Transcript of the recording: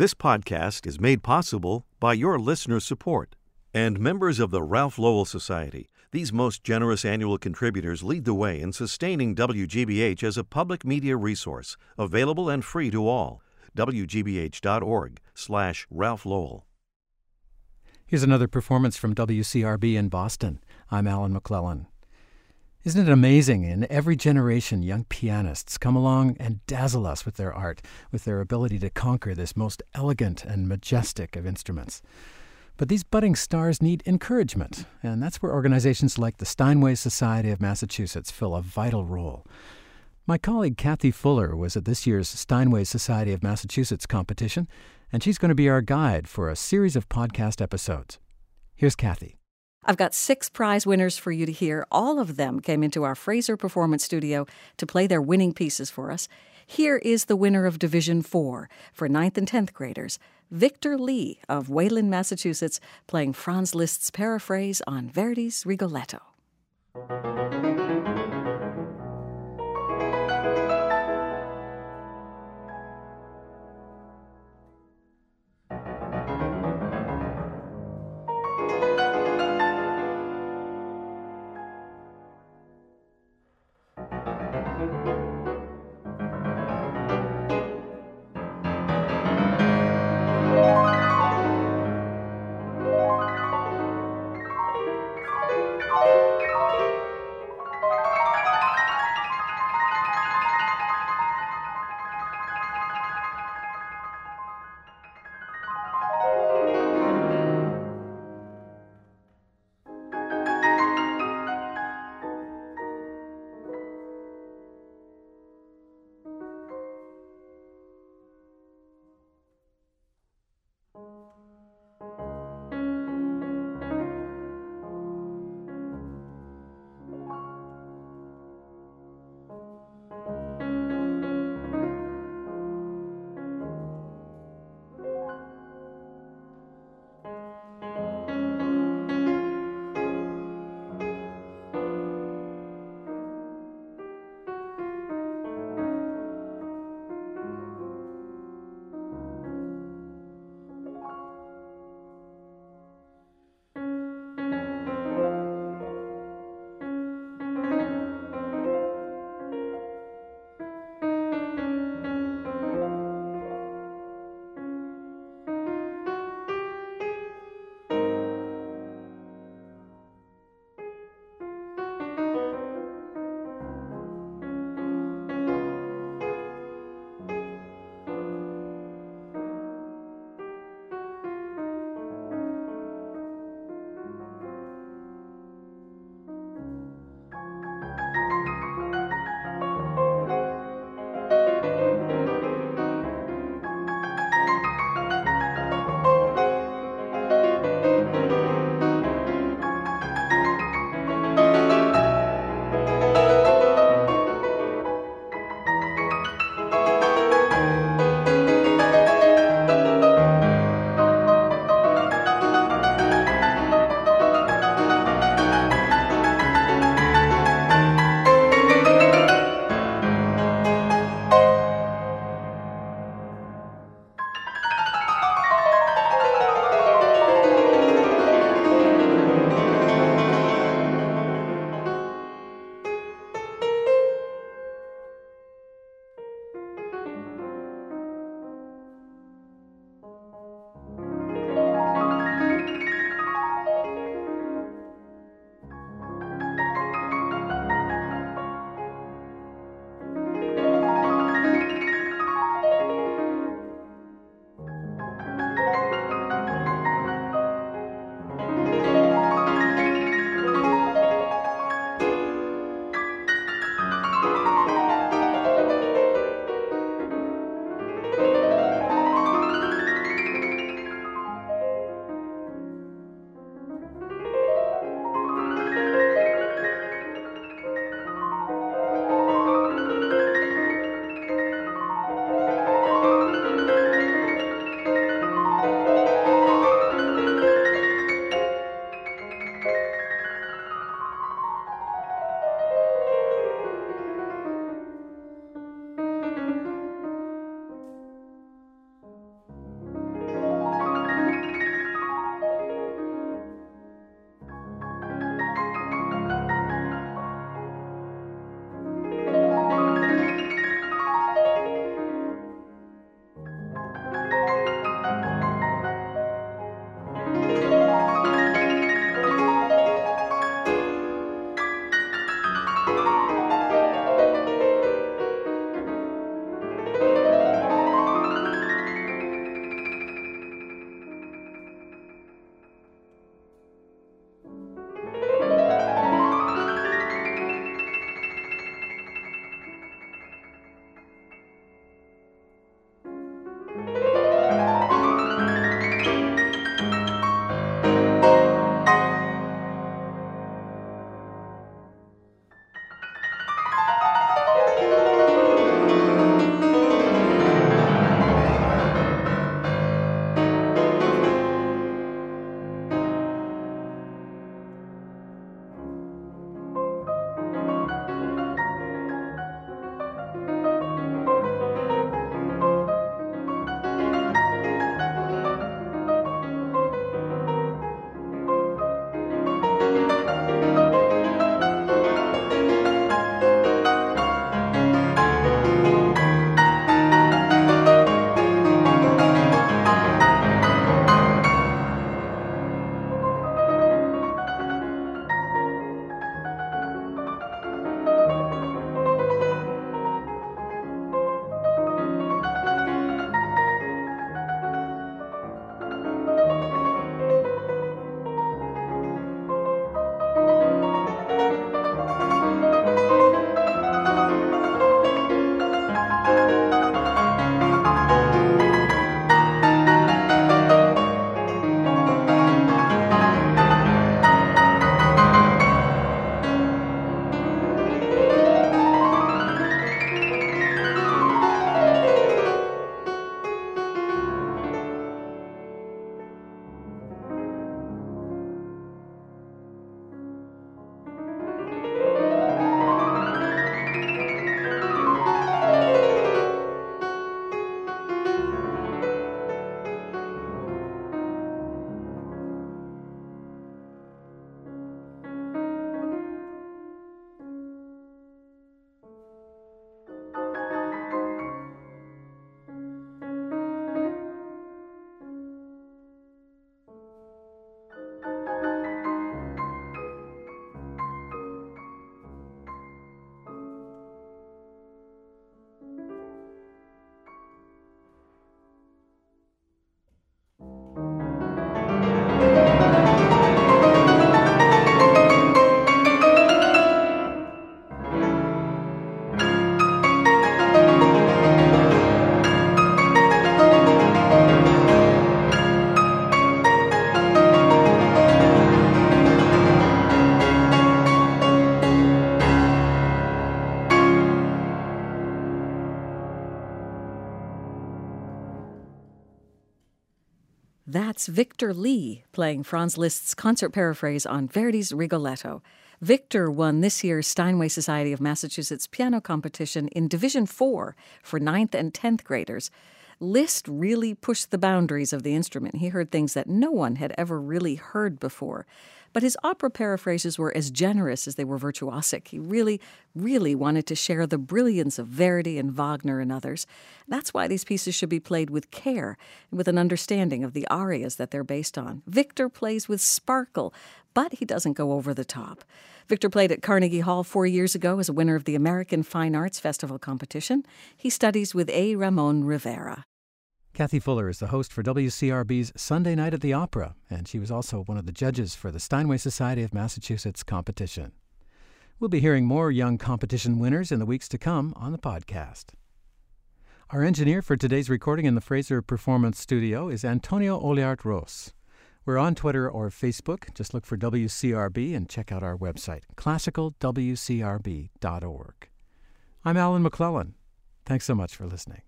This podcast is made possible by your listener support and members of the Ralph Lowell Society. These most generous annual contributors lead the way in sustaining WGBH as a public media resource, available and free to all. WGBH.org slash Ralph Lowell. Here's another performance from WCRB in Boston. I'm Alan McClellan. Isn't it amazing? In every generation, young pianists come along and dazzle us with their art, with their ability to conquer this most elegant and majestic of instruments. But these budding stars need encouragement, and that's where organizations like the Steinway Society of Massachusetts fill a vital role. My colleague Kathy Fuller was at this year's Steinway Society of Massachusetts competition, and she's going to be our guide for a series of podcast episodes. Here's Kathy. I've got six prize winners for you to hear. All of them came into our Fraser Performance Studio to play their winning pieces for us. Here is the winner of Division 4 for 9th and 10th graders, Victor Li of Wayland, Massachusetts, playing Franz Liszt's paraphrase on Verdi's Rigoletto. That's Victor Li playing Franz Liszt's concert paraphrase on Verdi's Rigoletto. Victor won this year's Steinway Society of Massachusetts piano competition in Division 4 for 9th and 10th graders. Liszt really pushed the boundaries of the instrument. He heard things that no one had ever really heard before. But his opera paraphrases were as generous as they were virtuosic. He really, really wanted to share the brilliance of Verdi and Wagner and others. That's why these pieces should be played with care and with an understanding of the arias that they're based on. Victor plays with sparkle, but he doesn't go over the top. Victor played at Carnegie Hall four years ago as a winner of the American Fine Arts Festival competition. He studies with A. Ramon Rivera. Kathy Fuller is the host for WCRB's Sunday Night at the Opera, and she was also one of the judges for the Steinway Society of Massachusetts competition. We'll be hearing more young competition winners in the weeks to come on the podcast. Our engineer for today's recording in the Fraser Performance Studio is Antonio Oliart Ros. We're on Twitter or Facebook. Just look for WCRB and check out our website, classicalwcrb.org. I'm Alan McClellan. Thanks so much for listening.